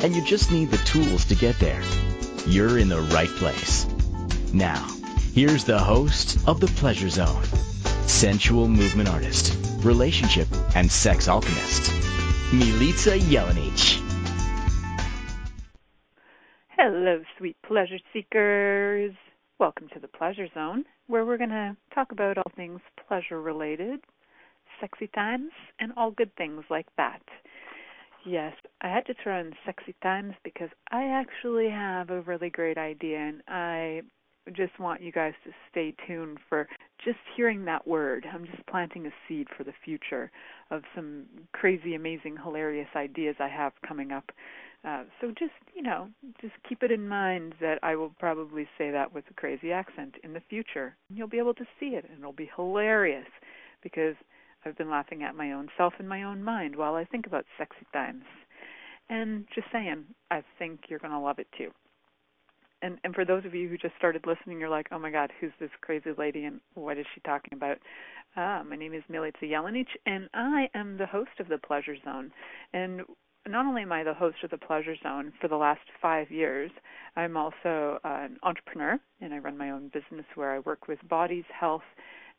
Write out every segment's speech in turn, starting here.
and you just need the tools to get there, you're in the right place. Now, here's the host of The Pleasure Zone, sensual movement artist, relationship and sex alchemist, Milica Jelenic. Hello, sweet pleasure seekers. Welcome to The Pleasure Zone, where we're going to talk about all things pleasure related, sexy times, and all good things like that. Yes, I had to throw in sexy times because I actually have a really great idea, and I just want you guys to stay tuned for just hearing that word. I'm just planting a seed for the future of some crazy, amazing, hilarious ideas I have coming up. Uh, so just, you know, just keep it in mind that I will probably say that with a crazy accent in the future. You'll be able to see it, and it'll be hilarious because I've been laughing at my own self in my own mind while I think about sexy times. And just saying, I think you're going to love it too. And and for those of you who just started listening, you're like, oh my God, who's this crazy lady and what is she talking about? Ah, my name is Milica Jelenic, and I am the host of the Pleasure Zone. And not only am I the host of the Pleasure Zone for the last five years, I'm also an entrepreneur, and I run my own business where I work with bodies, health,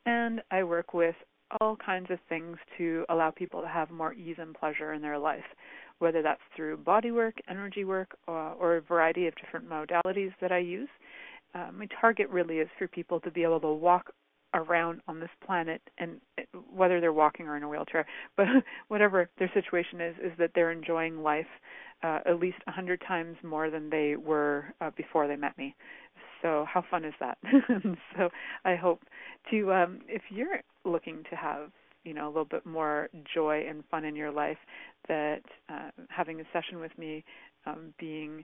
and I work with all kinds of things to allow people to have more ease and pleasure in their life, whether that's through body work, energy work, or, or a variety of different modalities that I use. Uh, my target really is for people to be able to walk around on this planet and whether they're walking or in a wheelchair but whatever their situation is is that they're enjoying life uh, at least a hundred times more than they were uh, before they met me so how fun is that? so I hope to um, if you're looking to have you know a little bit more joy and fun in your life, that uh, having a session with me, um, being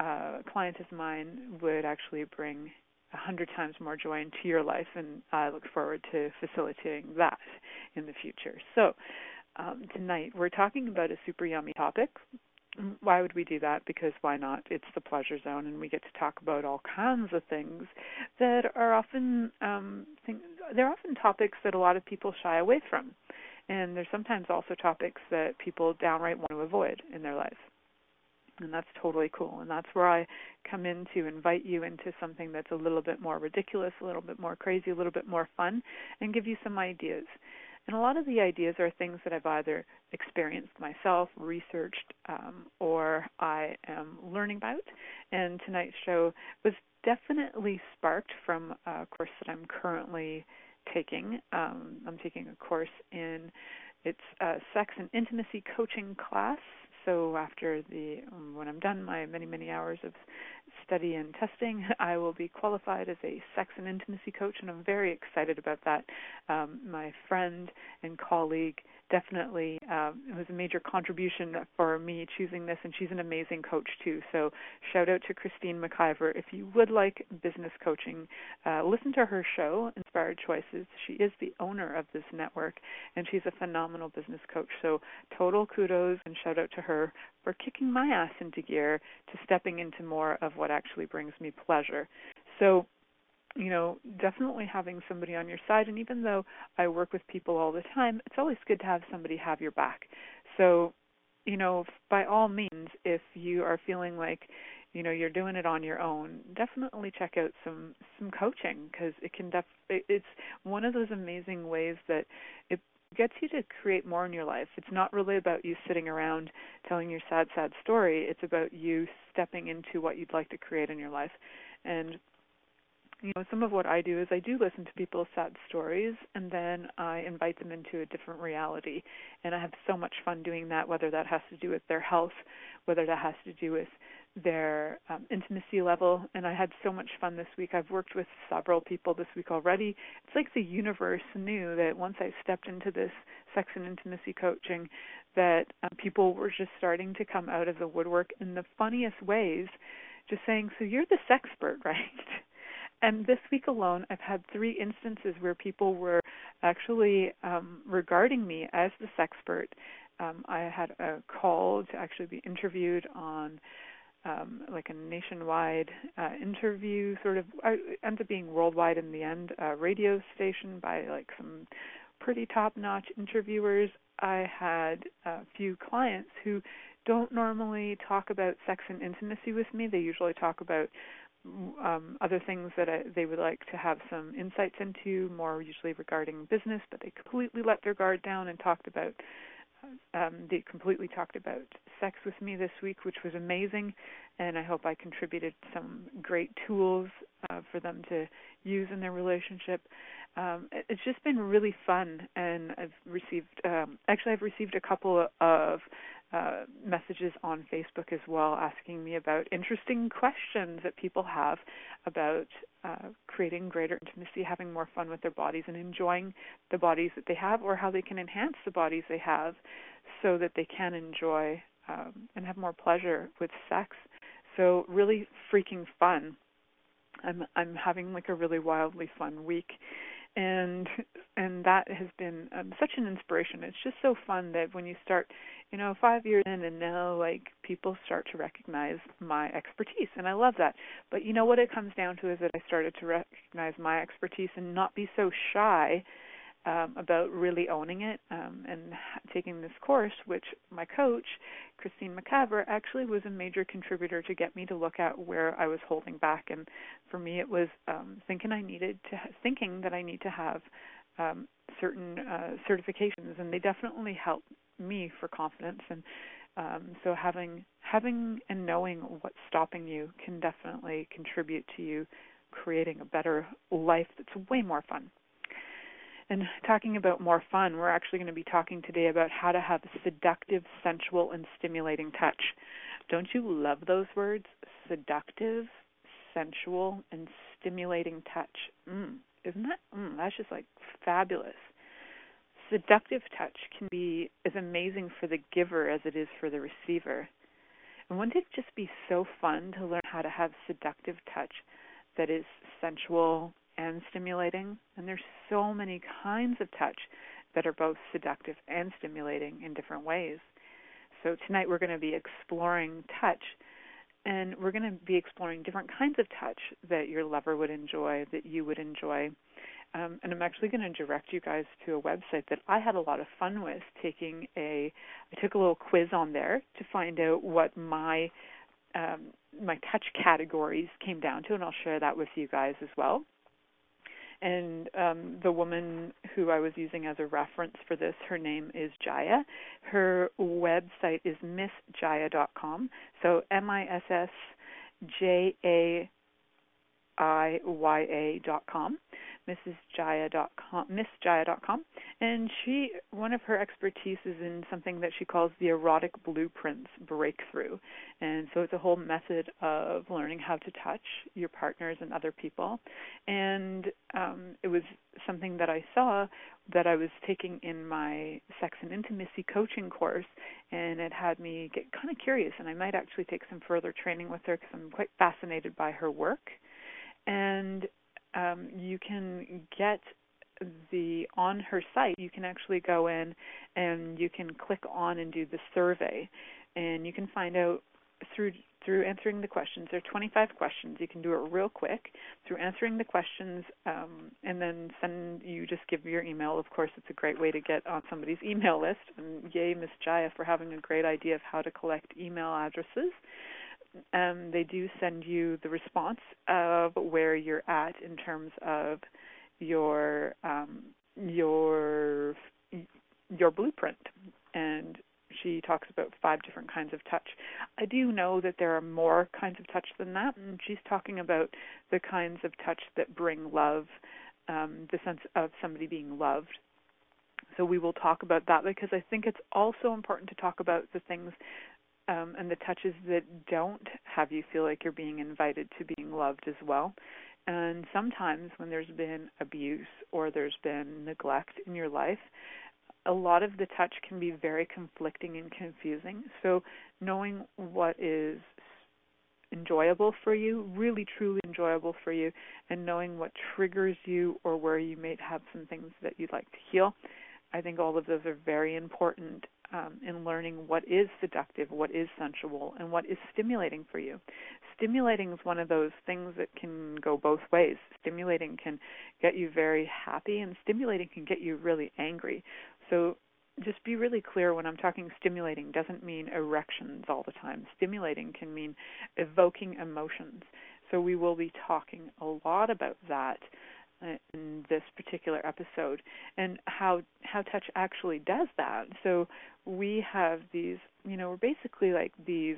uh, a client of mine, would actually bring a hundred times more joy into your life, and I look forward to facilitating that in the future. So. Um, tonight we're talking about a super yummy topic, why would we do that? Because why not? It's the pleasure zone, and we get to talk about all kinds of things that are often um, things, they're often topics that a lot of people shy away from, and there's sometimes also topics that people downright want to avoid in their life. And that's totally cool. And that's where I come in to invite you into something that's a little bit more ridiculous, a little bit more crazy, a little bit more fun, and give you some ideas. And a lot of the ideas are things that I've either experienced myself, researched, um, or I am learning about. And tonight's show was definitely sparked from a course that I'm currently taking. Um, I'm taking a course in it's a sex and intimacy coaching class so after the when I'm done my many many hours of study and testing, I will be qualified as a sex and intimacy coach, and I'm very excited about that. Um, my friend and colleague definitely um, it was a major contribution for me choosing this, and she's an amazing coach too. So shout out to Christine McIver. If you would like business coaching, uh, listen to her show, Inspired Choices. She is the owner of this network, and she's a phenomenal business coach. So total kudos and shout out to her for kicking my ass into gear to stepping into more of what actually brings me pleasure. So you know, definitely having somebody on your side. And even though I work with people all the time, it's always good to have somebody have your back. So, you know, by all means, if you are feeling like, you know, you're doing it on your own, definitely check out some some coaching because it can def it's one of those amazing ways that it gets you to create more in your life. It's not really about you sitting around telling your sad, sad story. It's about you stepping into what you'd like to create in your life. And you know, some of what I do is I do listen to people's sad stories and then I invite them into a different reality. And I have so much fun doing that, whether that has to do with their health, whether that has to do with their um, intimacy level. And I had so much fun this week. I've worked with several people this week already. It's like the universe knew that once I stepped into this sex and intimacy coaching, that um, people were just starting to come out of the woodwork in the funniest ways just saying, "So you're the sexpert, right?" And this week alone, I've had three instances where people were actually um, regarding me as the sexpert. Um, I had a call to actually be interviewed on um, like a nationwide uh, interview, sort of I ended up being worldwide in the end, uh, radio station by like some pretty top-notch interviewers. I had a few clients who don't normally talk about sex and intimacy with me. They usually talk about um, other things that I, they would like to have some insights into, more usually regarding business, but they completely let their guard down and talked about. Um, they completely talked about sex with me this week, which was amazing, and I hope I contributed some great tools uh, for them to use in their relationship. Um, it's just been really fun, and I've received um, actually I've received a couple of uh, messages on Facebook as well, asking me about interesting questions that people have about uh, creating greater intimacy, having more fun with their bodies, and enjoying the bodies that they have, or how they can enhance the bodies they have, so that they can enjoy um, and have more pleasure with sex. So really freaking fun. I'm I'm having like a really wildly fun week and and that has been um, such an inspiration. It's just so fun that when you start, you know, five years in, and now like people start to recognize my expertise, and I love that. But you know what it comes down to is that I started to recognize my expertise and not be so shy um, about really owning it um, and taking this course, which my coach, Christine McIver, actually was a major contributor to get me to look at where I was holding back. And for me, it was um, thinking I needed to thinking that I need to have um, certain uh, certifications, and they definitely helped me for confidence. And um, so having having and knowing what's stopping you can definitely contribute to you creating a better life that's way more fun. And talking about more fun, we're actually going to be talking today about how to have seductive, sensual, and stimulating touch. Don't you love those words? Seductive, sensual, and stimulating touch. Mm, isn't that? Mm, that's just like fabulous. Seductive touch can be as amazing for the giver as it is for the receiver. And wouldn't it just be so fun to learn how to have seductive touch that is sensual, and stimulating. And there's so many kinds of touch that are both seductive and stimulating in different ways. So tonight we're going to be exploring touch and we're going to be exploring different kinds of touch that your lover would enjoy, that you would enjoy. Um, and I'm actually going to direct you guys to a website that I had a lot of fun with. Taking a, I took a little quiz on there to find out what my um, my touch categories came down to, and I'll share that with you guys as well. And um, the woman who I was using as a reference for this, her name is Jaiya. Her website is missjaiya.com. So M I S S J A I Y A dot com. MrsJaiya.com, MissJaiya.com, and she one of her expertise is in something that she calls the erotic blueprints breakthrough, and so it's a whole method of learning how to touch your partners and other people, and um, it was something that I saw that I was taking in my sex and intimacy coaching course, and it had me get kind of curious, and I might actually take some further training with her because I'm quite fascinated by her work. And um, you can get the on her site you can actually go in and you can click on and do the survey. And you can find out through through answering the questions. There are 25 questions. You can do it real quick through answering the questions um, and then send you just give your email. Of course it's a great way to get on somebody's email list. And yay miss jaiya for having a great idea of how to collect email addresses um, they do send you the response of where you're at in terms of your um, your your blueprint and she talks about five different kinds of touch. I do know that there are more kinds of touch than that, and she's talking about the kinds of touch that bring love, um, the sense of somebody being loved. So we will talk about that because I think it's also important to talk about the things um, and the touches that don't have you feel like you're being invited to being loved as well. And sometimes when there's been abuse or there's been neglect in your life, a lot of the touch can be very conflicting and confusing. So knowing what is enjoyable for you, really truly enjoyable for you, and knowing what triggers you or where you may have some things that you'd like to heal. I think all of those are very important um, in learning what is seductive, what is sensual, and what is stimulating for you. Stimulating is one of those things that can go both ways. Stimulating can get you very happy, and stimulating can get you really angry. So just be really clear when I'm talking stimulating doesn't mean erections all the time. Stimulating can mean evoking emotions. So we will be talking a lot about that in this particular episode and how how touch actually does that. So we have these, you know, we're basically like these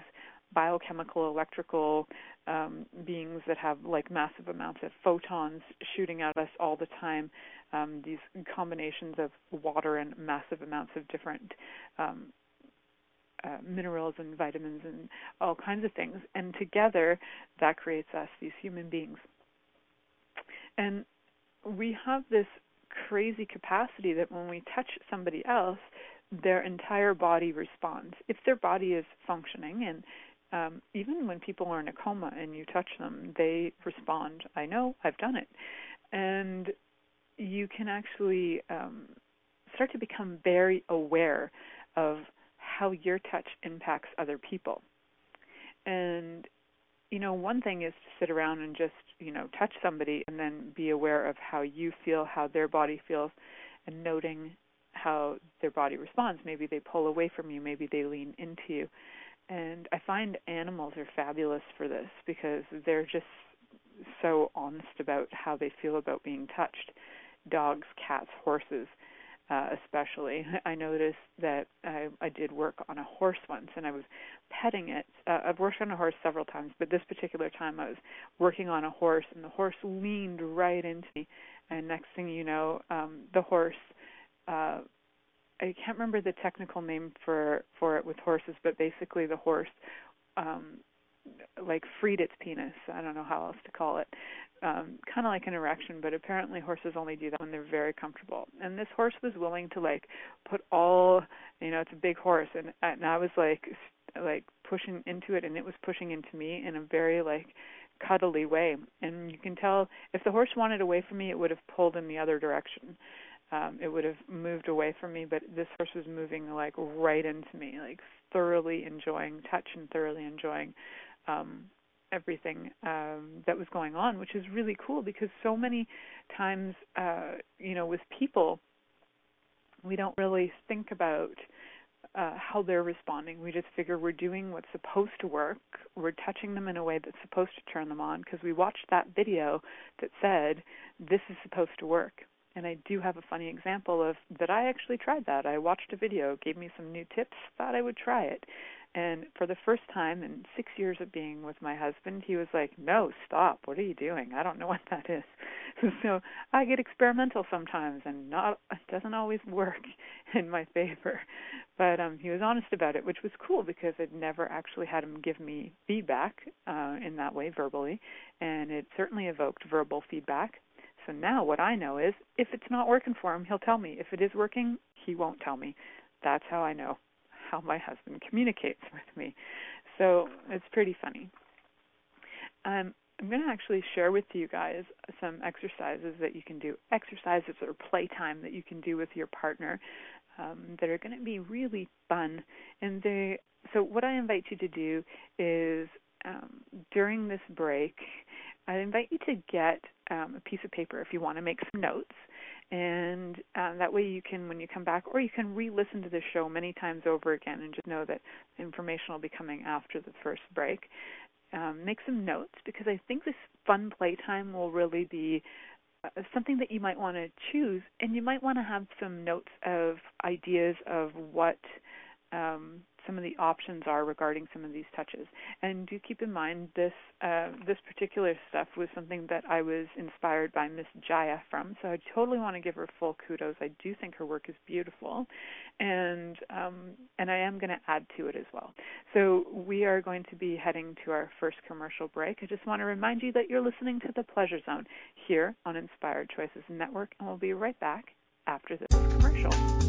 biochemical electrical um, beings that have like massive amounts of photons shooting at us all the time. Um, these combinations of water and massive amounts of different um, uh, minerals and vitamins and all kinds of things, and together that creates us, these human beings. And we have this crazy capacity that when we touch somebody else, their entire body responds. If their body is functioning, and um, even when people are in a coma and you touch them, they respond. I know, I've done it. And you can actually um, start to become very aware of how your touch impacts other people. And you know, one thing is to sit around and just, you know, touch somebody and then be aware of how you feel, how their body feels, and noting how their body responds. Maybe they pull away from you, maybe they lean into you. And I find animals are fabulous for this because they're just so honest about how they feel about being touched. Dogs, cats, horses uh, especially. I noticed that I, I did work on a horse once, and I was petting it. Uh, I've worked on a horse several times, but this particular time I was working on a horse, and the horse leaned right into me. And next thing you know, um, the horse. Uh, I can't remember the technical name for for it with horses, but basically the horse um like freed its penis. I don't know how else to call it um, kind of like an erection, but apparently horses only do that when they're very comfortable. And this horse was willing to like put all, you know, it's a big horse, and and I was like like pushing into it, and it was pushing into me in a very like cuddly way. And you can tell if the horse wanted away from me, it would have pulled in the other direction. Um, it would have moved away from me, but this horse was moving like right into me, like thoroughly enjoying touch and thoroughly enjoying um, everything um, that was going on, which is really cool because so many times, uh, you know, with people, we don't really think about uh, how they're responding. We just figure we're doing what's supposed to work. We're touching them in a way that's supposed to turn them on because we watched that video that said this is supposed to work. And I do have a funny example of that I actually tried that. I watched a video, gave me some new tips, thought I would try it. And for the first time in six years of being with my husband, he was like, No, stop. What are you doing? I don't know what that is. so I get experimental sometimes and not it doesn't always work in my favor. But um he was honest about it, which was cool because I'd never actually had him give me feedback uh in that way verbally and it certainly evoked verbal feedback. So now what I know is if it's not working for him, he'll tell me. If it is working, he won't tell me. That's how I know how my husband communicates with me. So it's pretty funny. Um, I'm going to actually share with you guys some exercises that you can do, exercises or playtime that you can do with your partner um, that are going to be really fun. And they, so what I invite you to do is um, during this break, I invite you to get um, a piece of paper if you want to make some notes and um, that way you can when you come back or you can re-listen to the show many times over again and just know that information will be coming after the first break. Um, make some notes because i think this fun playtime will really be uh, something that you might want to choose and you might want to have some notes of ideas of what um, some of the options are regarding some of these touches. And do keep in mind this uh, this particular stuff was something that I was inspired by Miss Jaiya from. So I totally want to give her full kudos. I do think her work is beautiful, and um, and I am going to add to it as well. So we are going to be heading to our first commercial break. I just want to remind you that you're listening to the Pleasure Zone here on Inspired Choices Network, and we'll be right back after this commercial.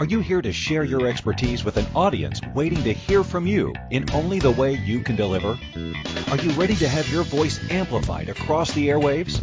Are you here to share your expertise with an audience waiting to hear from you in only the way you can deliver? Are you ready to have your voice amplified across the airwaves?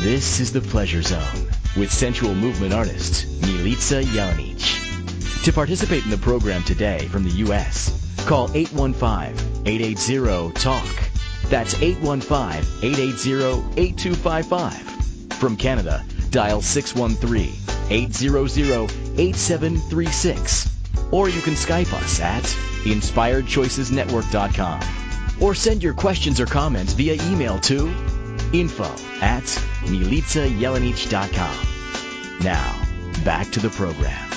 This is the Pleasure Zone with sensual movement artist Milica Jelenic. To participate in the program today from the U.S., call 815-880-TALK. That's 815-880-8255. From Canada, dial 613-800-8736. Or you can Skype us at inspiredchoicesnetwork.com. Or send your questions or comments via email to info at milicajelenic.com. Now, back to the program.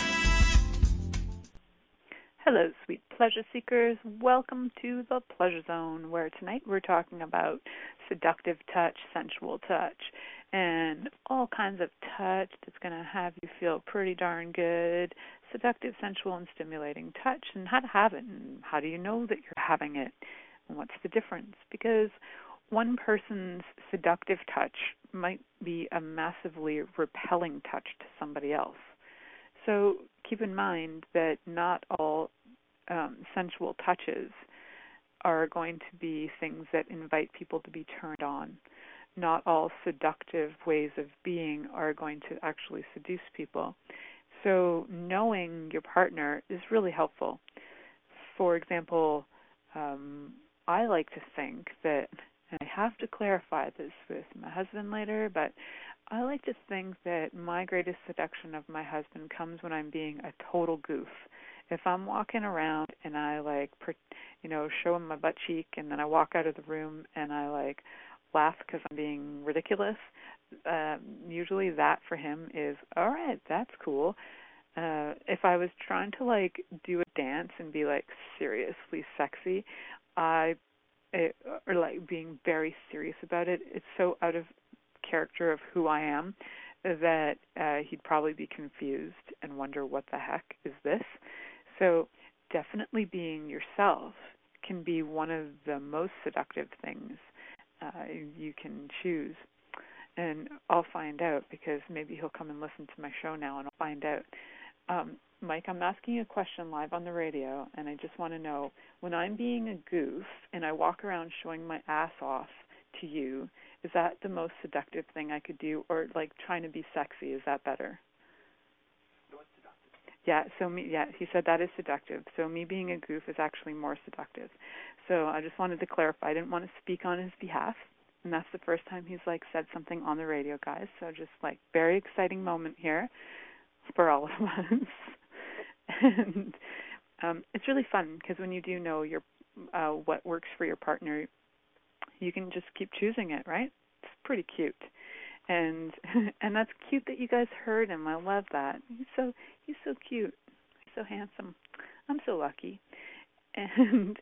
Hello, sweet pleasure seekers. Welcome to the Pleasure Zone, where tonight we're talking about seductive touch, sensual touch, and all kinds of touch that's going to have you feel pretty darn good. Seductive, sensual, and stimulating touch, and how to have it, and how do you know that you're having it, and what's the difference? Because one person's seductive touch might be a massively repelling touch to somebody else. So keep in mind that not all um, sensual touches are going to be things that invite people to be turned on. Not all seductive ways of being are going to actually seduce people. So knowing your partner is really helpful. For example, um, I like to think that, I have to clarify this with my husband later, but I like to think that my greatest seduction of my husband comes when I'm being a total goof. If I'm walking around and I like, you know, show him my butt cheek, and then I walk out of the room and I like laugh because I'm being ridiculous, uh, usually that for him is all right. That's cool. Uh, if I was trying to like do a dance and be like seriously sexy, I it, or like being very serious about it, it's so out of character of who I am that uh, he'd probably be confused and wonder what the heck is this. So definitely being yourself can be one of the most seductive things uh, you can choose. And I'll find out because maybe he'll come and listen to my show now and I'll find out. Um, Mike, I'm asking a question live on the radio, and I just want to know when I'm being a goof and I walk around showing my ass off to you, is that the most seductive thing I could do, or like trying to be sexy? Is that better? Yeah, so me yeah, he said that is seductive. So me being a goof is actually more seductive. So I just wanted to clarify. I didn't want to speak on his behalf. And that's the first time he's like said something on the radio, guys. So just like very exciting moment here for all of us. and um it's really fun because when you do know your uh what works for your partner, you can just keep choosing it, right? It's pretty cute. And and that's cute that you guys heard him. I love that. He's so he's so cute. He's so handsome. I'm so lucky. And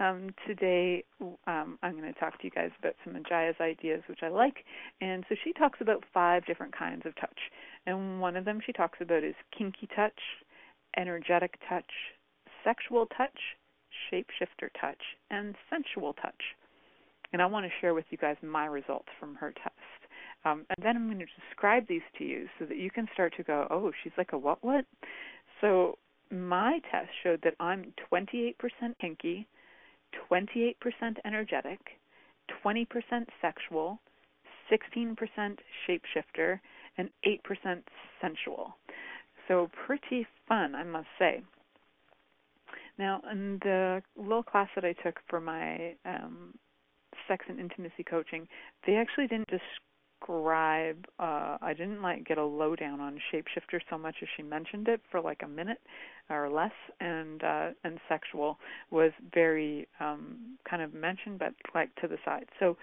um, today um, I'm going to talk to you guys about some of Jaiya's ideas, which I like. And so she talks about five different kinds of touch. And one of them she talks about is kinky touch, energetic touch, sexual touch, shapeshifter touch, and sensual touch. And I want to share with you guys my results from her test. Um, and then I'm going to describe these to you so that you can start to go, oh, she's like a what what? So my test showed that I'm 28% kinky, 28% energetic, 20% sexual, 16% shapeshifter, and 8% sensual. So pretty fun, I must say. Now, in the little class that I took for my um, sex and intimacy coaching, they actually didn't describe. Uh, I didn't like get a lowdown on shapeshifter so much as she mentioned it for like a minute or less, and uh, and sexual was very um, kind of mentioned, but like to the side. So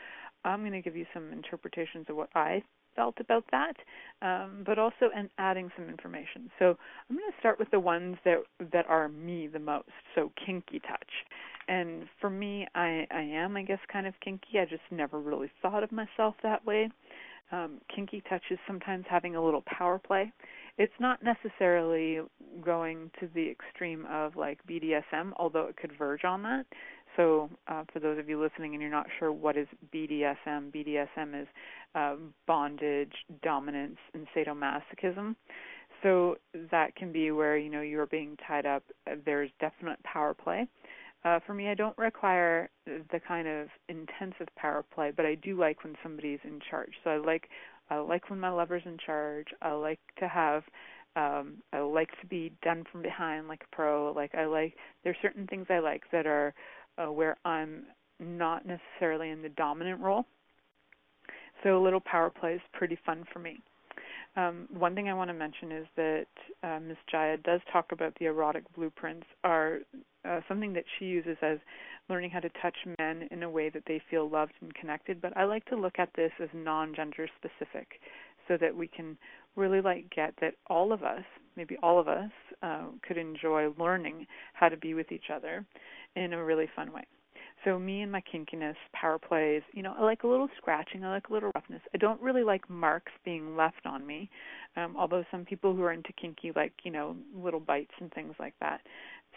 I'm going to give you some interpretations of what I about that, um, but also and adding some information. So I'm going to start with the ones that that are me the most. So kinky touch, and for me, I I am I guess kind of kinky. I just never really thought of myself that way. Um, kinky touch is sometimes having a little power play. It's not necessarily going to the extreme of like BDSM, although it could verge on that. So, uh, for those of you listening and you're not sure what is BDSM, BDSM is uh, bondage, dominance, and sadomasochism. So that can be where you know you're being tied up. There's definite power play. Uh, for me, I don't require the kind of intensive power play, but I do like when somebody's in charge. So I like I like when my lover's in charge. I like to have um I like to be done from behind like a pro. Like I like there's certain things I like that are uh, where I'm not necessarily in the dominant role. So a little power play is pretty fun for me. Um, one thing I want to mention is that uh, Ms. Jaiya does talk about the erotic blueprints are uh, something that she uses as learning how to touch men in a way that they feel loved and connected. But I like to look at this as non-gender specific, so that we can really like get that all of us, maybe all of us, uh, could enjoy learning how to be with each other in a really fun way. So me and my kinkiness, power plays, you know, I like a little scratching, I like a little roughness. I don't really like marks being left on me. Um, although some people who are into kinky like, you know, little bites and things like that.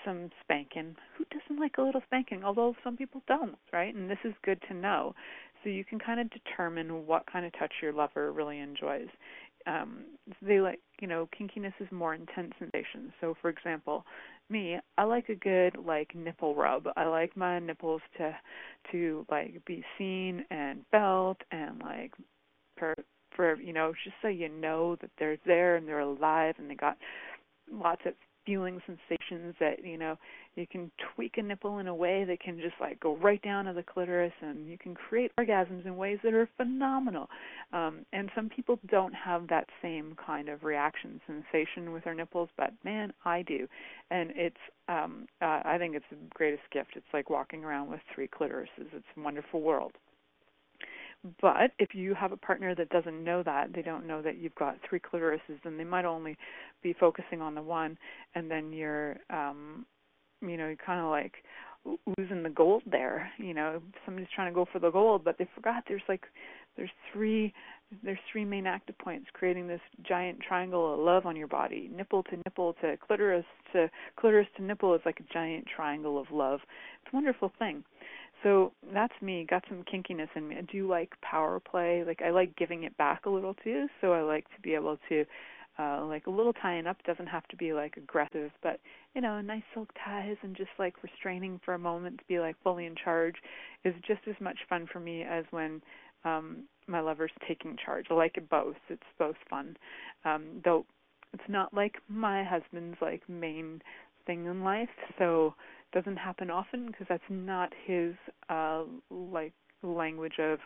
Some spanking. Who doesn't like a little spanking? Although some people don't, right? And this is good to know. So you can kind of determine what kind of touch your lover really enjoys um they like you know kinkiness is more intense sensations. so for example me i like a good like nipple rub. I like my nipples to to like be seen and felt and like for for you know just so you know that they're there and they're alive and they got lots of feeling sensations that you know you can tweak a nipple in a way that can just like go right down to the clitoris and you can create orgasms in ways that are phenomenal. Um and some people don't have that same kind of reaction sensation with their nipples but man i do. And it's um uh, i think it's the greatest gift. It's like walking around with three clitorises. It's a wonderful world but if you have a partner that doesn't know that, they don't know that you've got three clitorises, then they might only be focusing on the one, and then you're, um, you know, you're kind of like losing the gold there. You know, somebody's trying to go for the gold, but they forgot there's like there's three there's three main active points creating this giant triangle of love on your body. Nipple to nipple to clitoris to clitoris to nipple is like a giant triangle of love. It's a wonderful thing so that's me. Got some kinkiness in me. I do like power play. Like I like giving it back a little too. So I like to be able to, uh, like a little tying up doesn't have to be like aggressive, but you know, nice silk ties and just like restraining for a moment to be like fully in charge is just as much fun for me as when um my lover's taking charge. I like it both. It's both fun. Um though it's not like my husband's like main thing in life. So it doesn't happen often because that's not his uh, like language of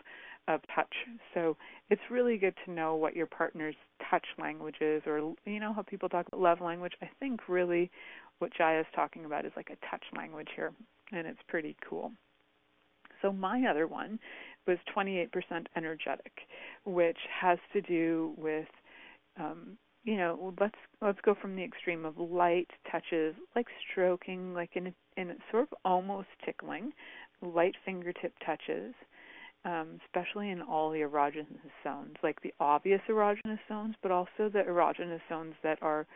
of touch. So it's really good to know what your partner's touch language is, or you know how people talk about love language. I think really what Jaiya is talking about is like a touch language here, and it's pretty cool. So my other one was 28% energetic, which has to do with um, you know, let's let's go from the extreme of light touches, like stroking, like in in sort of almost tickling, light fingertip touches, um, especially in all the erogenous zones, like the obvious erogenous zones, but also the erogenous zones that are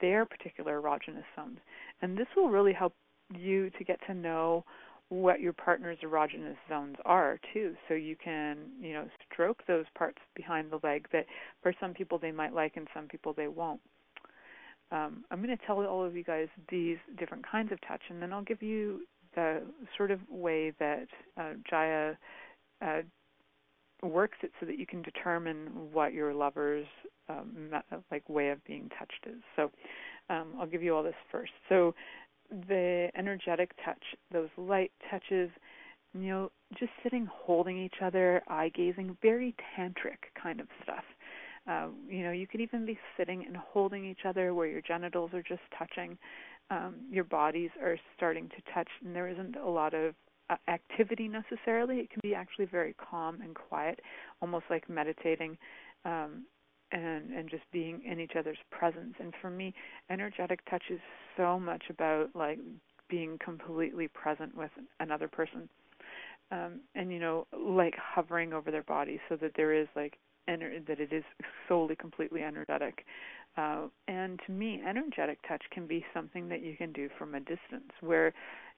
their particular erogenous zones. And this will really help you to get to know what your partner's erogenous zones are too. So you can you know stroke those parts behind the leg that for some people they might like and some people they won't. Um, i'm going to tell all of you guys these different kinds of touch and then i'll give you the sort of way that uh, jaiya uh, works it so that you can determine what your lover's um, like way of being touched is. So um, i'll give you all this first. So the energetic touch, those light touches, you know, just sitting holding each other, eye gazing, very tantric kind of stuff. Uh, you know, you could even be sitting and holding each other where your genitals are just touching, um, your bodies are starting to touch, and there isn't a lot of uh, activity necessarily. It can be actually very calm and quiet, almost like meditating. Um, and and just being in each other's presence. And for me energetic touch is so much about like being completely present with another person. Um and you know like hovering over their body so that there is like ener- that it is solely completely energetic. Uh and to me energetic touch can be something that you can do from a distance where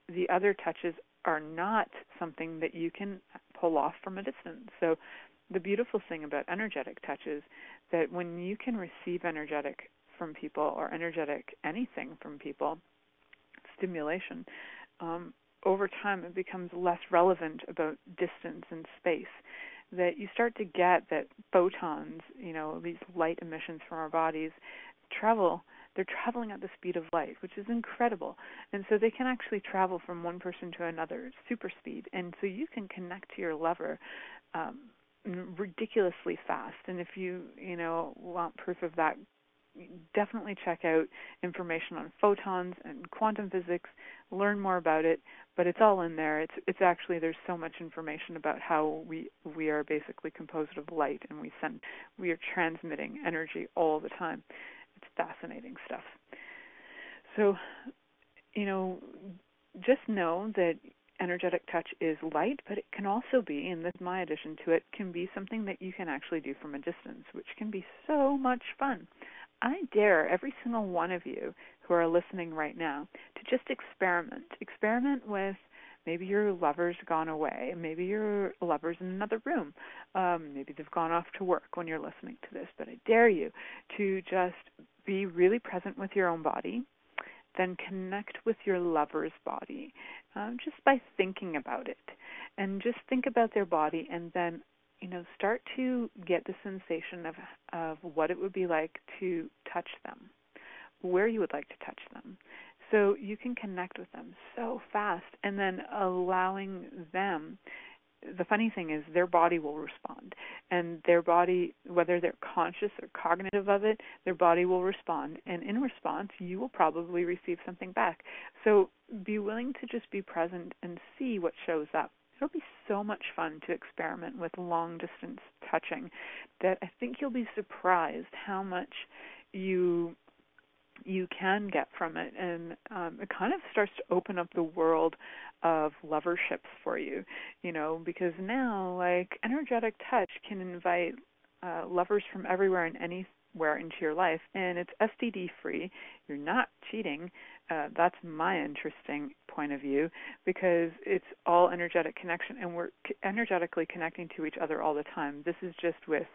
the other touches are not something that you can pull off from a distance. So the beautiful thing about energetic touch is that when you can receive energetic from people or energetic anything from people, stimulation, um, over time it becomes less relevant about distance and space. That you start to get that photons, you know, these light emissions from our bodies, travel they're traveling at the speed of light, which is incredible. And so they can actually travel from one person to another, super speed. And so you can connect to your lover um, ridiculously fast. And if you you know want proof of that, definitely check out information on photons and quantum physics. Learn more about it. But it's all in there. It's it's actually there's so much information about how we we are basically composed of light and we send we are transmitting energy all the time. It's fascinating stuff. So, you know, just know that energetic touch is light, but it can also be, and this is my addition to it, can be something that you can actually do from a distance, which can be so much fun. I dare every single one of you who are listening right now to just experiment. Experiment with maybe your lover's gone away, maybe your lover's in another room, um, maybe they've gone off to work when you're listening to this. But I dare you to just be really present with your own body then connect with your lover's body um, just by thinking about it. And just think about their body and then you know start to get the sensation of of what it would be like to touch them where you would like to touch them so you can connect with them so fast and then allowing them the funny thing is their body will respond. And their body whether they're conscious or cognitive of it their body will respond. And in response you will probably receive something back. So be willing to just be present and see what shows up. It'll be so much fun to experiment with long distance touching that i think you'll be surprised how much you you can get from it. And um, it kind of starts to open up the world of loverships for you, you know, because now like energetic touch can invite uh, lovers from everywhere and anywhere into your life, and it's STD free. You're not cheating. Uh, that's my interesting point of view because it's all energetic connection, and we're energetically connecting to each other all the time. This is just with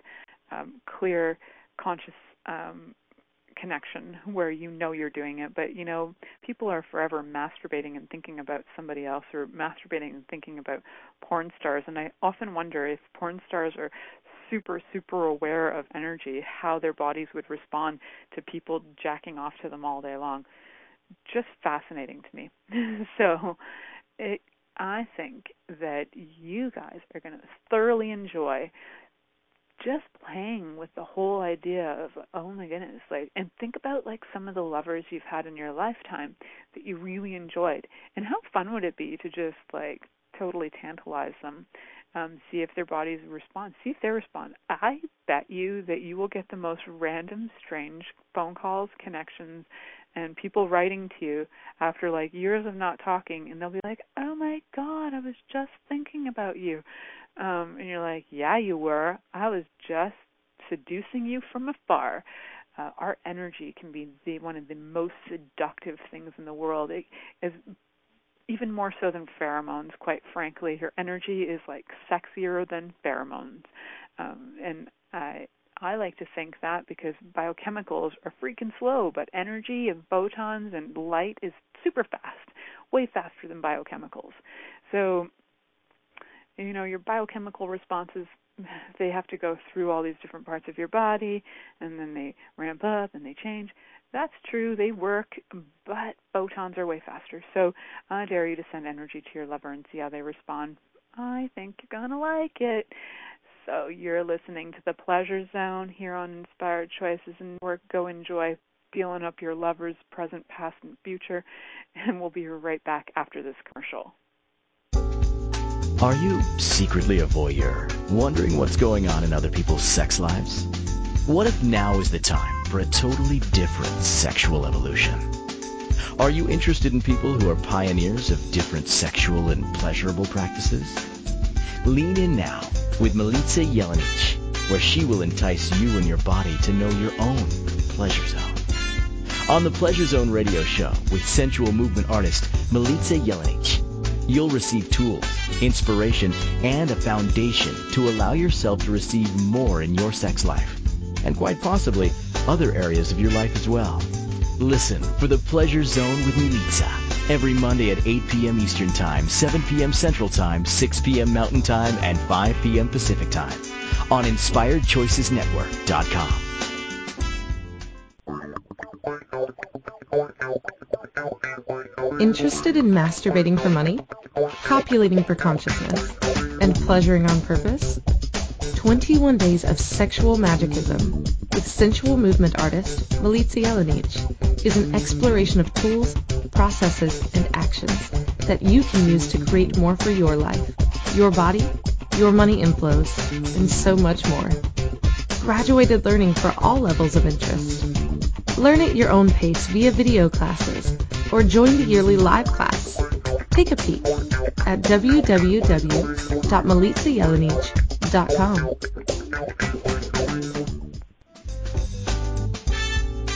um, clear, conscious um, connection where you know you're doing it but you know people are forever masturbating and thinking about somebody else or masturbating and thinking about porn stars and i often wonder if porn stars are super super aware of energy how their bodies would respond to people jacking off to them all day long. Just fascinating to me. So it i think that you guys are going to thoroughly enjoy just playing with the whole idea of oh my goodness like and think about like some of the lovers you've had in your lifetime that you really enjoyed. And how fun would it be to just like totally tantalize them um see if their bodies respond see if they respond. I bet you that you will get the most random strange phone calls connections and people writing to you after like years of not talking and they'll be like oh my god i was just thinking about you um, and you're like, yeah, you were. I was just seducing you from afar. Uh, our energy can be the one of the most seductive things in the world. it is even more so than pheromones, quite frankly. Your energy is like sexier than pheromones. Um, and I I like to think that because biochemicals are freaking slow, but energy and photons and light is super fast, way faster than biochemicals. So, you know, your biochemical responses they have to go through all these different parts of your body and then they ramp up and they change. That's true, they work, but photons are way faster. So I dare you to send energy to your lover and see how they respond. I think you're going to like it. So you're listening to the Pleasure Zone here on Inspired Choices Network. Go enjoy feeling up your lovers, present, past, and future. And we'll be right back after this commercial. Are you secretly a voyeur, wondering what's going on in other people's sex lives? What if now is the time for a totally different sexual evolution? Are you interested in people who are pioneers of different sexual and pleasurable practices? Lean in now with Milica Jelenic, where she will entice you and your body to know your own pleasure zone. On the Pleasure Zone radio show with sensual movement artist Milica Jelenic, you'll receive tools, inspiration, and a foundation to allow yourself to receive more in your sex life, and quite possibly other areas of your life as well. Listen for the Pleasure Zone with Milica every Monday at 8 p.m. Eastern Time, 7 p.m. Central Time, 6 p.m. Mountain Time, and 5 p.m. Pacific Time on InspiredChoicesNetwork.com. Interested in masturbating for money, copulating for consciousness, and pleasuring on purpose? 21 Days of Sexual Magicism with sensual movement artist Milica Jelenic is an exploration of tools, processes, and actions that you can use to create more for your life, your body, your money inflows, and so much more. Graduated learning for all levels of interest. Learn at your own pace via video classes or join the yearly live class. Take a peek at www.milicajelenic.com.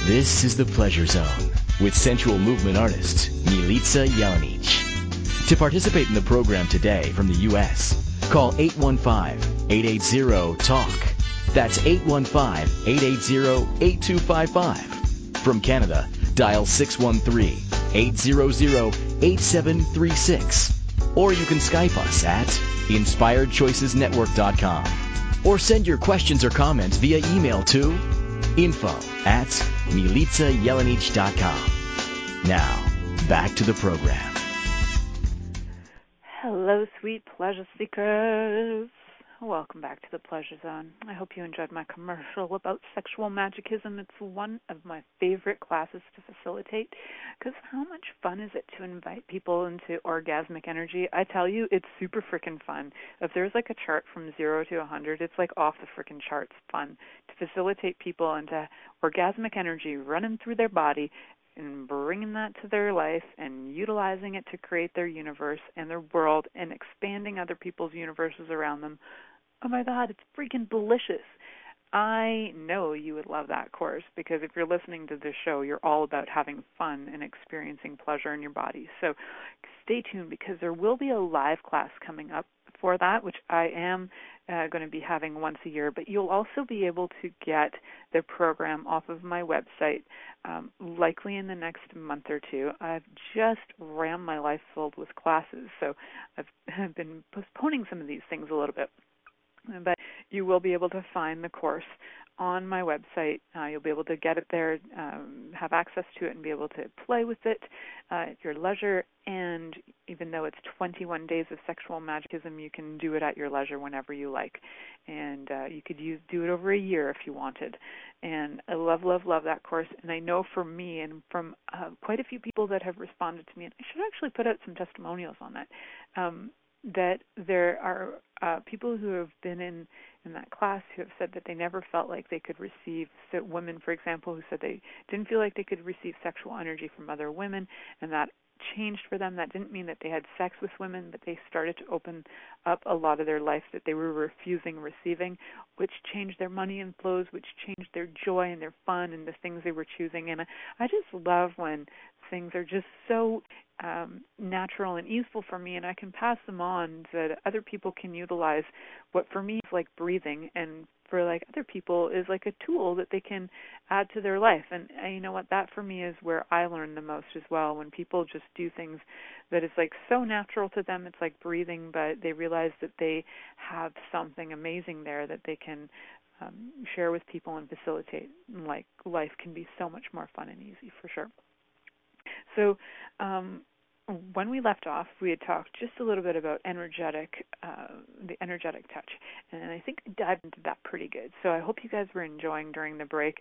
This is the Pleasure Zone with sensual movement artist Milica Jelenic. To participate in the program today from the U.S., call 815-880-TALK. That's 815-880-8255. From Canada, dial 613-800-8736. Or you can Skype us at InspiredChoicesNetwork.com. Or send your questions or comments via email to info at milicajelenic.com. Now, back to the program. Hello, sweet pleasure seekers. Welcome back to the Pleasure Zone. I hope you enjoyed my commercial about sexual magicism. It's one of my favorite classes to facilitate because how much fun is it to invite people into orgasmic energy? I tell you, it's super freaking fun. If there's like a chart from zero to a 100, it's like off the freaking charts fun to facilitate people into orgasmic energy running through their body and bringing that to their life and utilizing it to create their universe and their world and expanding other people's universes around them oh my god, it's freaking delicious. I know you would love that course because if you're listening to this show, you're all about having fun and experiencing pleasure in your body. So stay tuned because there will be a live class coming up for that, which I am uh, going to be having once a year. But you'll also be able to get the program off of my website um, likely in the next month or two. I've just rammed my life filled with classes, so I've been postponing some of these things a little bit but you will be able to find the course on my website. Uh, you'll be able to get it there, um, have access to it, and be able to play with it uh, at your leisure. And even though it's 21 days of sexual magicism, you can do it at your leisure whenever you like. And uh, you could use do it over a year if you wanted. And I love, love, love that course. And I know for me and from uh, quite a few people that have responded to me, and I should actually put out some testimonials on that. Um, that there are uh, people who have been in in that class who have said that they never felt like they could receive so women for example who said they didn't feel like they could receive sexual energy from other women and that changed for them. That didn't mean that they had sex with women but they started to open up a lot of their life that they were refusing receiving which changed their money inflows which changed their joy and their fun and the things they were choosing. And i just love when things are just so um, natural and useful for me, and I can pass them on so that other people can utilize what for me is like breathing, and for like other people is like a tool that they can add to their life. And, and you know what? That for me is where I learn the most as well. When people just do things that is like so natural to them, it's like breathing, but they realize that they have something amazing there that they can um, share with people and facilitate. and Like life can be so much more fun and easy for sure. So, um, when we left off, we had talked just a little bit about energetic, uh, the energetic touch, and I think dived into that pretty good. So I hope you guys were enjoying during the break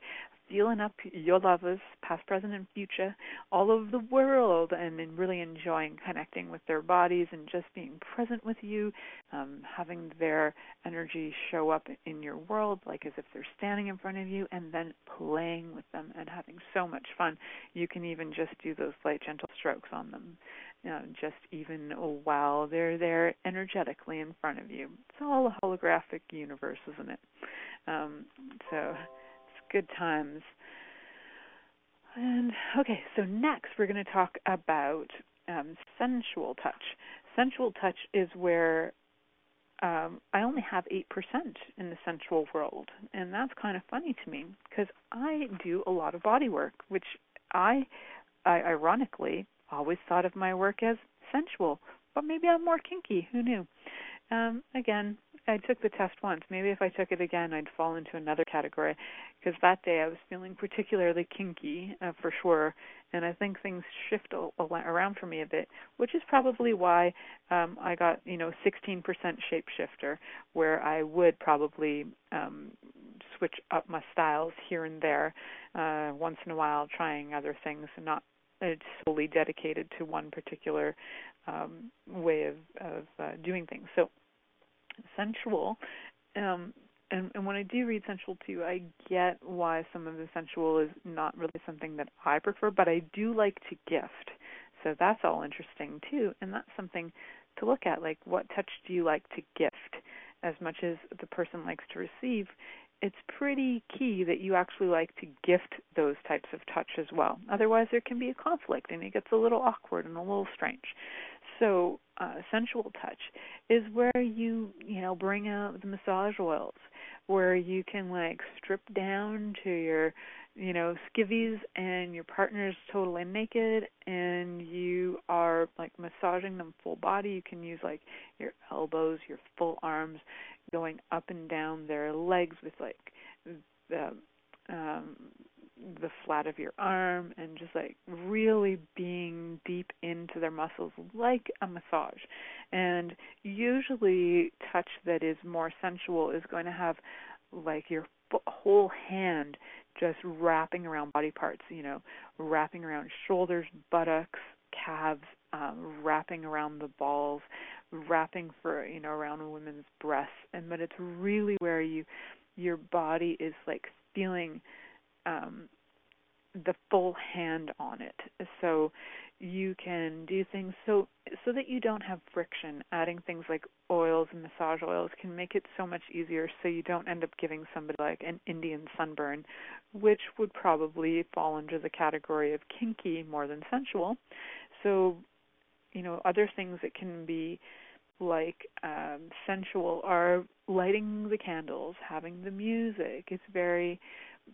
feeling up your lovers, past, present, and future, all over the world, and, and really enjoying connecting with their bodies and just being present with you, um, having their energy show up in your world, like as if they're standing in front of you, and then playing with them and having so much fun. You can even just do those light, gentle strokes on them. You know, just even while they're there energetically in front of you. It's all a holographic universe, isn't it? Um, so good times. And okay, so next we're going to talk about um, sensual touch. Sensual touch is where um, I only have 8% in the sensual world. And that's kind of funny to me because I do a lot of body work, which I, I ironically always thought of my work as sensual. But maybe I'm more kinky. Who knew? Um, again, I took the test once. Maybe if I took it again, I'd fall into another category. Because that day I was feeling particularly kinky, uh, for sure, and I think things shift a- around for me a bit, which is probably why um, I got, you know, 16% shapeshifter, where I would probably um, switch up my styles here and there, uh, once in a while, trying other things, and not uh, solely dedicated to one particular um, way of, of uh, doing things. So sensual. Um, and, and when I do read sensual too, I get why some of the sensual is not really something that I prefer, but I do like to gift. So that's all interesting too, and that's something to look at. Like, what touch do you like to gift as much as the person likes to receive? It's pretty key that you actually like to gift those types of touch as well. Otherwise, there can be a conflict and it gets a little awkward and a little strange. So, uh, sensual touch is where you, you know, bring out the massage oils, where you can like strip down to your, you know, skivvies and your partner's totally naked and you are like massaging them full body. You can use like your elbows, your full arms going up and down their legs with like the um the flat of your arm and just like really being deep into their muscles like a massage. And usually, touch that is more sensual is going to have like your whole hand just wrapping around body parts, you know, wrapping around shoulders, buttocks, calves, um, wrapping around the balls, wrapping for you know around a woman's breasts, and but it's really where you your body is like feeling um, the full hand on it. So you can do things so so that you don't have friction. Adding things like oils and massage oils can make it so much easier so you don't end up giving somebody like an Indian sunburn, which would probably fall under the category of kinky more than sensual. So, you know, other things that can be like um, sensual are lighting the candles, having the music. It's very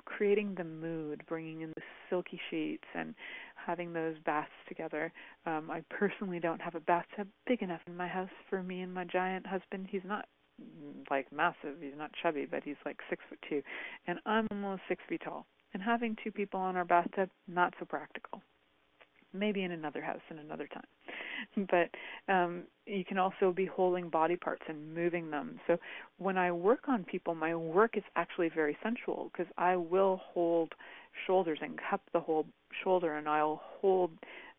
creating the mood, bringing in the silky sheets, and having those baths together. Um, I personally don't have a bathtub big enough in my house for me and my giant husband. He's not like massive. He's not chubby, but he's like six foot two, and I'm almost six feet tall. And having two people on our bathtub, not so practical. Maybe in another house in another time. But um, you can also be holding body parts and moving them. So when I work on people, my work is actually very sensual because I will hold shoulders and cup the whole shoulder, and I'll hold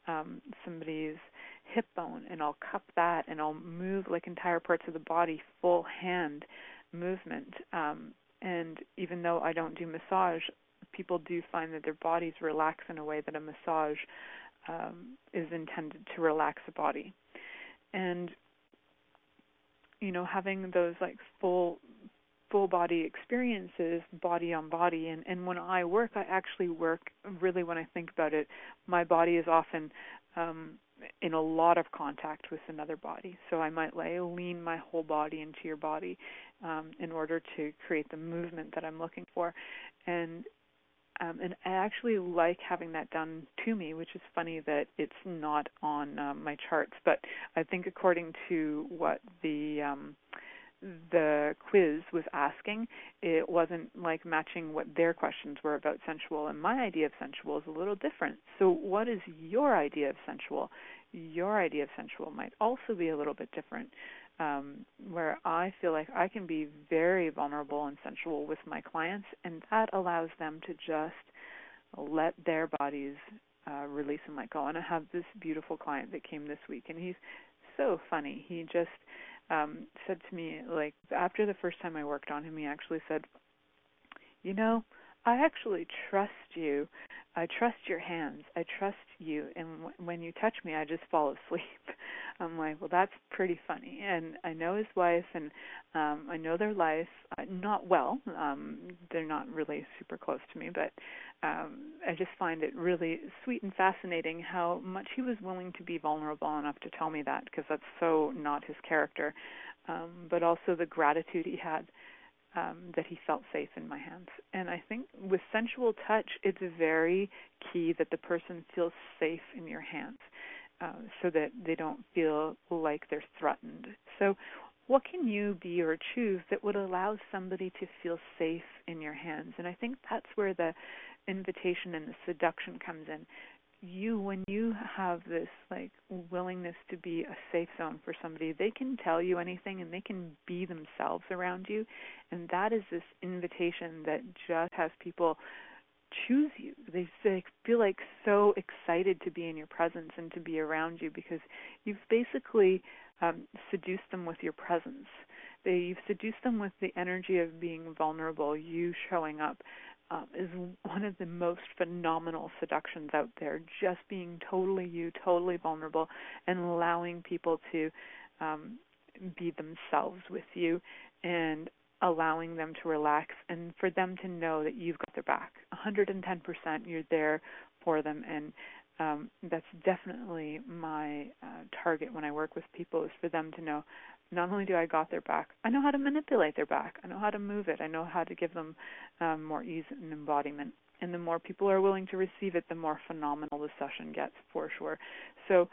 um, somebody's hip bone and I'll cup that, and I'll move like entire parts of the body, full hand movement. Um, and even though I don't do massage, people do find that their bodies relax in a way that a massage um, is intended to relax the body. And you know, having those like full full body experiences, body on body. And, and when I work, I actually work really, when I think about it, my body is often um, in a lot of contact with another body. So I might lay, lean my whole body into your body um, in order to create the movement that I'm looking for. And um, and I actually like having that done to me, which is funny that it's not on um, my charts. But I think according to what the um, the quiz was asking, it wasn't like matching what their questions were about sensual. And my idea of sensual is a little different. So, what is your idea of sensual? Your idea of sensual might also be a little bit different. Um, where I feel like I can be very vulnerable and sensual with my clients, and that allows them to just let their bodies uh, release and let go. And I have this beautiful client that came this week, and he's so funny. He just um, said to me, like after the first time I worked on him, he actually said, "You know, I actually trust you. I trust your hands. I trust you. And w- when you touch me, I just fall asleep." I'm like, well, that's pretty funny. And I know his wife, and um, I know their life. Uh, not well. Um, they're not really super close to me, but um, I just find it really sweet and fascinating how much he was willing to be vulnerable enough to tell me that, because that's so not his character. Um, but also the gratitude he had um, that he felt safe in my hands. And I think with sensual touch, it's very key that the person feels safe in your hands uh, so that they don't feel like they're threatened. So, what can you be or choose that would allow somebody to feel safe in your hands? And I think that's where the invitation and the seduction comes in you when you have this like willingness to be a safe zone for somebody they can tell you anything and they can be themselves around you. And that is this invitation that just has people choose you. They, feel like so excited to be in your presence and to be around you because you've basically um, seduced them with your presence. They, you've seduced them with the energy of being vulnerable you showing up um, is one of the most phenomenal seductions out there. Just being totally you, totally vulnerable, and allowing people to um, be themselves with you, and allowing them to relax, and for them to know that you've got their back. 110%, you're there for them, and um, that's definitely my uh, target when I work with people is for them to know not only do I got their back, I know how to manipulate their back. I know how to move it. I know how to give them um, more ease and embodiment. And the more people are willing to receive it, the more phenomenal the session gets for sure. So,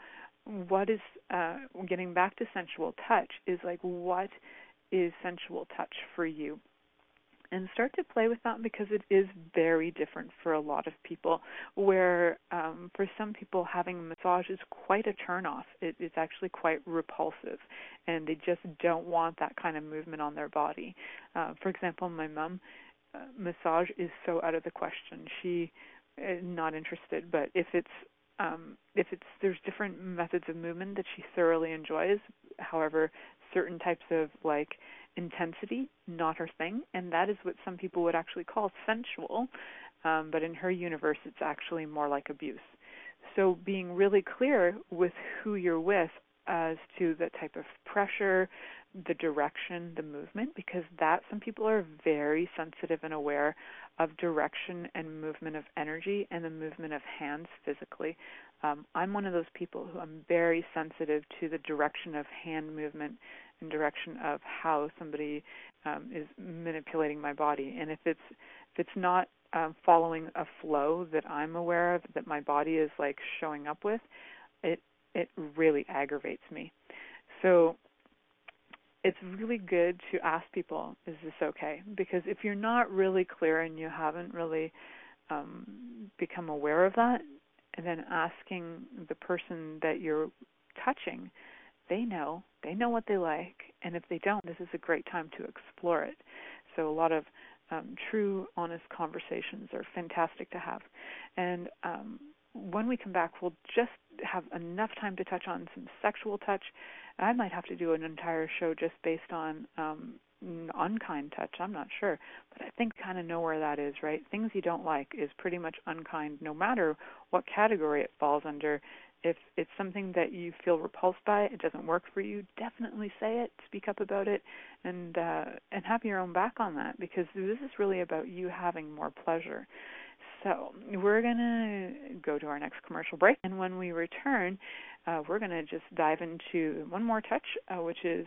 what is uh, getting back to sensual touch is like what is sensual touch for you? And start to play with that because it is very different for a lot of people. Where um, for some people, having a massage is quite a turnoff. It, it's actually quite repulsive, and they just don't want that kind of movement on their body. Uh, for example, my mom, uh, massage is so out of the question. She is not interested. But if it's um, if it's there's different methods of movement that she thoroughly enjoys. However, certain types of like intensity, not her thing, and that is what some people would actually call sensual. Um, but in her universe, it's actually more like abuse. So being really clear with who you're with as to the type of pressure, the direction, the movement, because that some people are very sensitive and aware of direction and movement of energy and the movement of hands physically. Um, I'm one of those people who I'm very sensitive to the direction of hand movement direction of how somebody um, is manipulating my body. And if it's if it's not um, following a flow that I'm aware of, that my body is like showing up with, it it really aggravates me. So it's really good to ask people, is this okay? Because if you're not really clear and you haven't really um, become aware of that, and then asking the person that you're touching, they know, they know what they like, and if they don't, this is a great time to explore it. So a lot of um, true, honest conversations are fantastic to have. And um, when we come back, we'll just have enough time to touch on some sexual touch. I might have to do an entire show just based on um, unkind touch. I'm not sure, but I think kind of know where that is, right? Things you don't like is pretty much unkind, no matter what category it falls under. If it's something that you feel repulsed by, it doesn't work for you, definitely say it, speak up about it, and uh, and have your own back on that because this is really about you having more pleasure. So we're going to go to our next commercial break, and when we return, uh, we're going to just dive into one more touch, uh, which is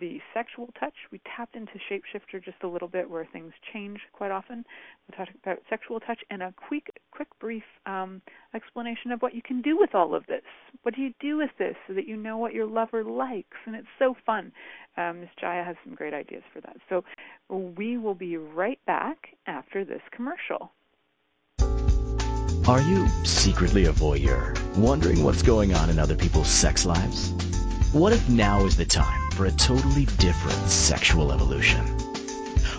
the sexual touch. We tapped into Shapeshifter just a little bit, where things change quite often. We'll talk about sexual touch and a quick, quick, brief um, explanation of what you can do with all of this. What do you do with this so that you know what your lover likes? And it's so fun. Um, Miss Jaiya has some great ideas for that. So we will be right back after this commercial. Are you secretly a voyeur, wondering what's going on in other people's sex lives? What if now is the time for a totally different sexual evolution?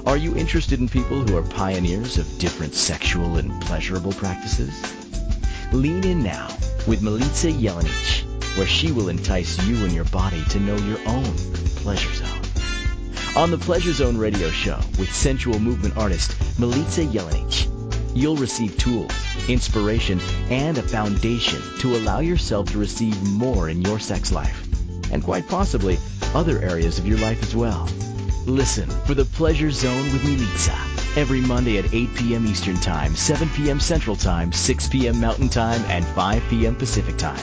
Are you interested in people who are pioneers of different sexual and pleasurable practices? Lean in now with Milica Jelenic, where she will entice you and your body to know your own pleasure zone. On the Pleasure Zone radio show with sensual movement artist Milica Jelenic, you'll receive tools, inspiration, and a foundation to allow yourself to receive more in your sex life, and quite possibly other areas of your life as well. Listen for the Pleasure Zone with Milica every Monday at 8 p.m. Eastern Time, 7 p.m. Central Time, 6 p.m. Mountain Time, and 5 p.m. Pacific Time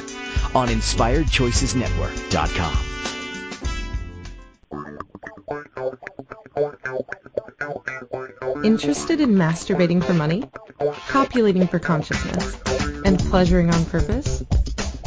on InspiredChoicesNetwork.com. Interested in masturbating for money, copulating for consciousness, and pleasuring on purpose?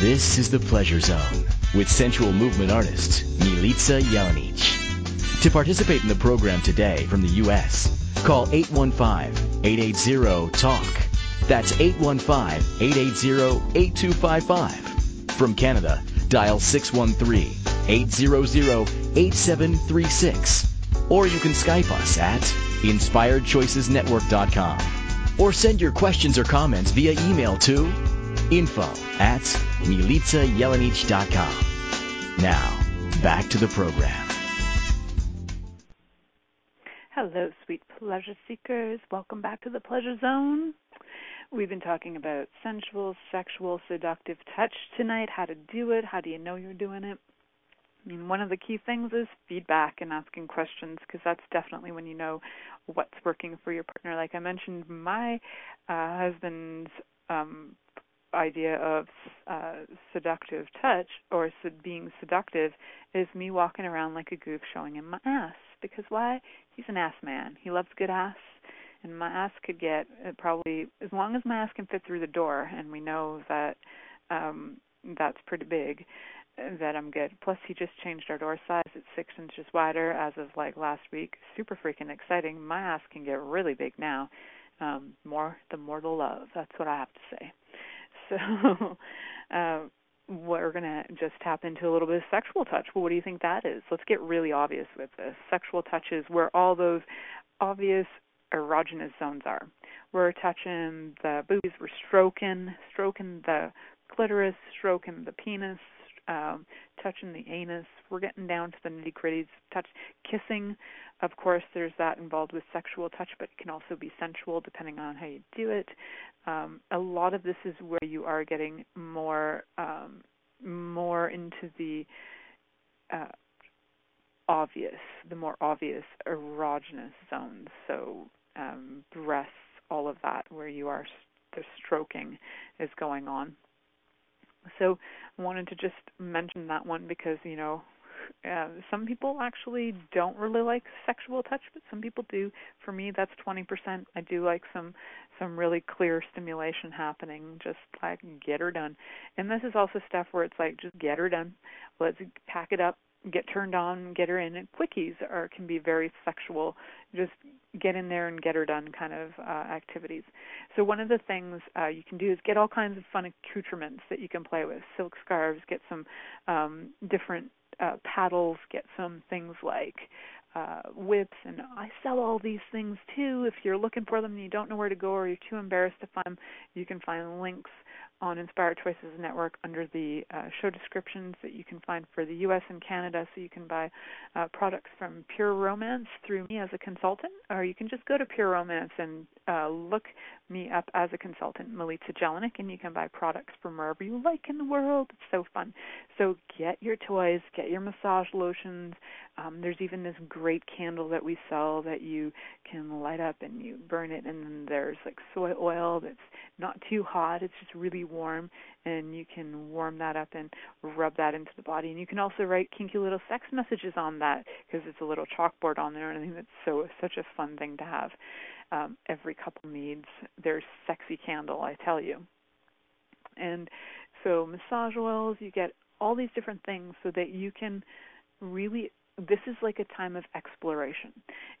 This is the Pleasure Zone with sensual movement artist Milica Jelenic. To participate in the program today from the U.S., call 815-880-TALK. That's 815-880-8255. From Canada, dial 613-800-8736. Or you can Skype us at InspiredChoicesNetwork.com. Or send your questions or comments via email to info at milicajelenic.com. Now, back to the program. Hello, sweet pleasure seekers. Welcome back to the Pleasure Zone. We've been talking about sensual, sexual, seductive touch tonight, how to do it, how do you know you're doing it. I mean, one of the key things is feedback and asking questions because that's definitely when you know what's working for your partner. Like I mentioned, my uh, husband's um, idea of uh, seductive touch or sed- being seductive is me walking around like a goof showing him my ass. Because why? He's an ass man. He loves good ass and my ass could get uh, probably as long as my ass can fit through the door and we know that um that's pretty big that I'm good. Plus he just changed our door size. It's six inches wider as of like last week. Super freaking exciting. My ass can get really big now. Um, more the more the love. That's what I have to say. So uh we're to just tap into a little bit of sexual touch. Well, what do you think that is? Let's get really obvious with this. Sexual touch is where all those obvious erogenous zones are. We're touching the boobies, we're stroking, stroking the clitoris, stroking the penis, um, touching the anus. We're getting down to the nitty gritties. Touch, kissing. Of course, there's that involved with sexual touch, but it can also be sensual depending on how you do it. Um, a lot of this is where you are getting more, um, more into the uh, obvious, the more obvious erogenous zones. So um, breasts, all of that, where you are the stroking is going on. So I wanted to just mention that one because you know uh, some people actually don't really like sexual touch, but some people do. For me, that's 20%. I do like some some really clear stimulation happening, just like get her done. And this is also stuff where it's like just get her done. Let's pack it up, get turned on, get her in. And quickies are can be very sexual. Just get in there and get her done kind of uh, activities. So one of the things uh, you can do is get all kinds of fun accoutrements that you can play with. Silk scarves, get some um, different uh, paddles, get some things like uh, whips, and I sell all these things too. If you're looking for them and you don't know where to go or you're too embarrassed to find them, you can find links on Inspired Choices Network under the uh, show descriptions that you can find for the U.S. and Canada. So you can buy uh, products from Pure Romance through me as a consultant, or you can just go to Pure Romance and uh, look me up as a consultant, Milica Jelenic, and you can buy products from wherever you like in the world. It's so fun. So get your toys, get your massage lotions. Um, there's even this great candle that we sell that you can light up and you burn it, and then there's like soy oil that's not too hot. It's just really warm, and you can warm that up and rub that into the body. And you can also write kinky little sex messages on that because it's a little chalkboard on there, and I think that's so such a fun thing to have. Um, every couple needs their sexy candle, I tell you. And so massage oils, you get all these different things so that you can really this is like a time of exploration.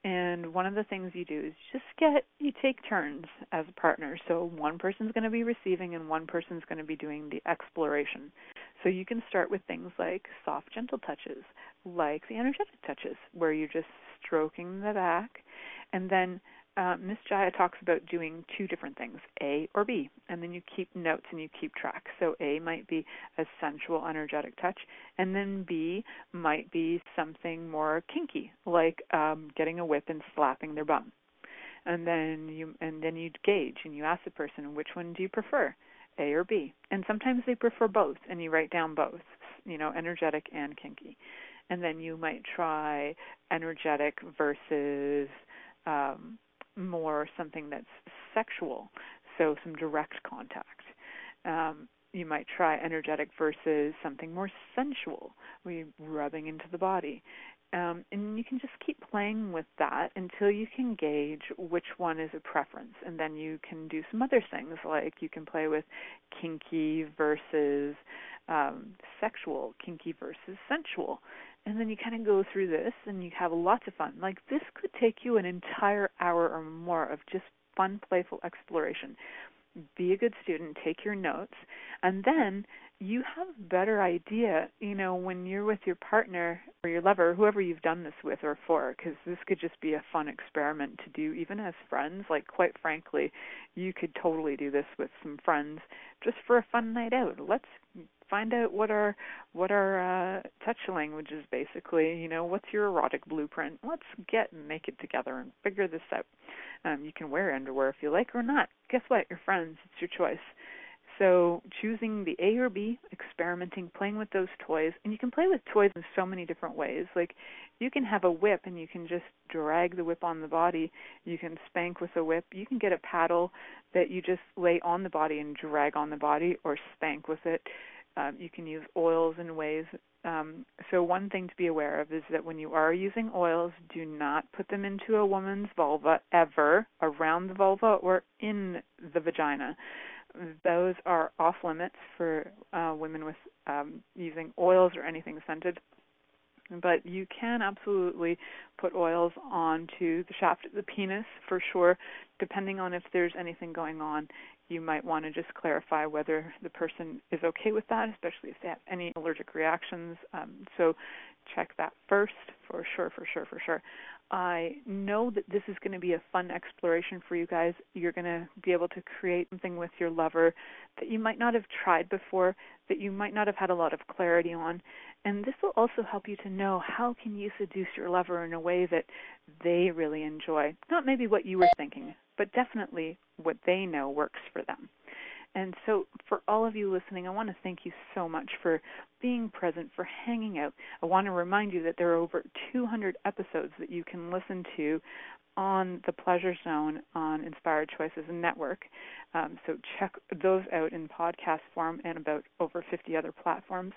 And one of the things you do is just get you take turns as a partner. So one person's going to be receiving and one person's going to be doing the exploration. So you can start with things like soft gentle touches, like the energetic touches where you're just stroking the back and then uh, Miss Jaiya talks about doing two different things, A or B, and then you keep notes and you keep track. So A might be a sensual, energetic touch, and then B might be something more kinky, like um, getting a whip and slapping their bum. And then you and then you gauge and you ask the person which one do you prefer, A or B. And sometimes they prefer both, and you write down both, you know, energetic and kinky. And then you might try energetic versus um, more something that's sexual, so some direct contact. Um, you might try energetic versus something more sensual, we rubbing into the body. Um, and you can just keep playing with that until you can gauge which one is a preference. And then you can do some other things, like you can play with kinky versus um, sexual, kinky versus sensual and then you kind of go through this and you have lots of fun. Like this could take you an entire hour or more of just fun, playful exploration. Be a good student, take your notes, and then you have a better idea, you know, when you're with your partner or your lover, whoever you've done this with or for, because this could just be a fun experiment to do even as friends. Like, quite frankly, you could totally do this with some friends just for a fun night out. Let's find out what our what our uh, touch language is basically. You know, what's your erotic blueprint? Let's get naked together and figure this out. Um, you can wear underwear if you like or not. Guess what? You're friends. It's your choice. So choosing the A or B, experimenting, playing with those toys, and you can play with toys in so many different ways. Like you can have a whip and you can just drag the whip on the body. You can spank with a whip. You can get a paddle that you just lay on the body and drag on the body or spank with it. Um, you can use oils in ways. Um, so one thing to be aware of is that when you are using oils, do not put them into a woman's vulva ever, around the vulva or in the vagina. Those are off limits for uh, women with um, using oils or anything scented. But you can absolutely put oils onto the shaft of the penis for sure, depending on if there's anything going on you might want to just clarify whether the person is okay with that, especially if they have any allergic reactions. Um, so check that first for sure, for sure, for sure. I know that this is going to be a fun exploration for you guys. You're going to be able to create something with your lover that you might not have tried before, that you might not have had a lot of clarity on. And this will also help you to know how can you seduce your lover in a way that they really enjoy. Not maybe what you were thinking, but definitely what they know works for them. And so, for all of you listening, I want to thank you so much for being present, for hanging out. I want to remind you that there are over 200 episodes that you can listen to on the Pleasure Zone on Inspired Choices Network. Um, so check those out in podcast form and about over 50 other platforms.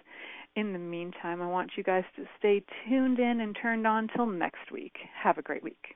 In the meantime, I want you guys to stay tuned in and turned on till next week. Have a great week.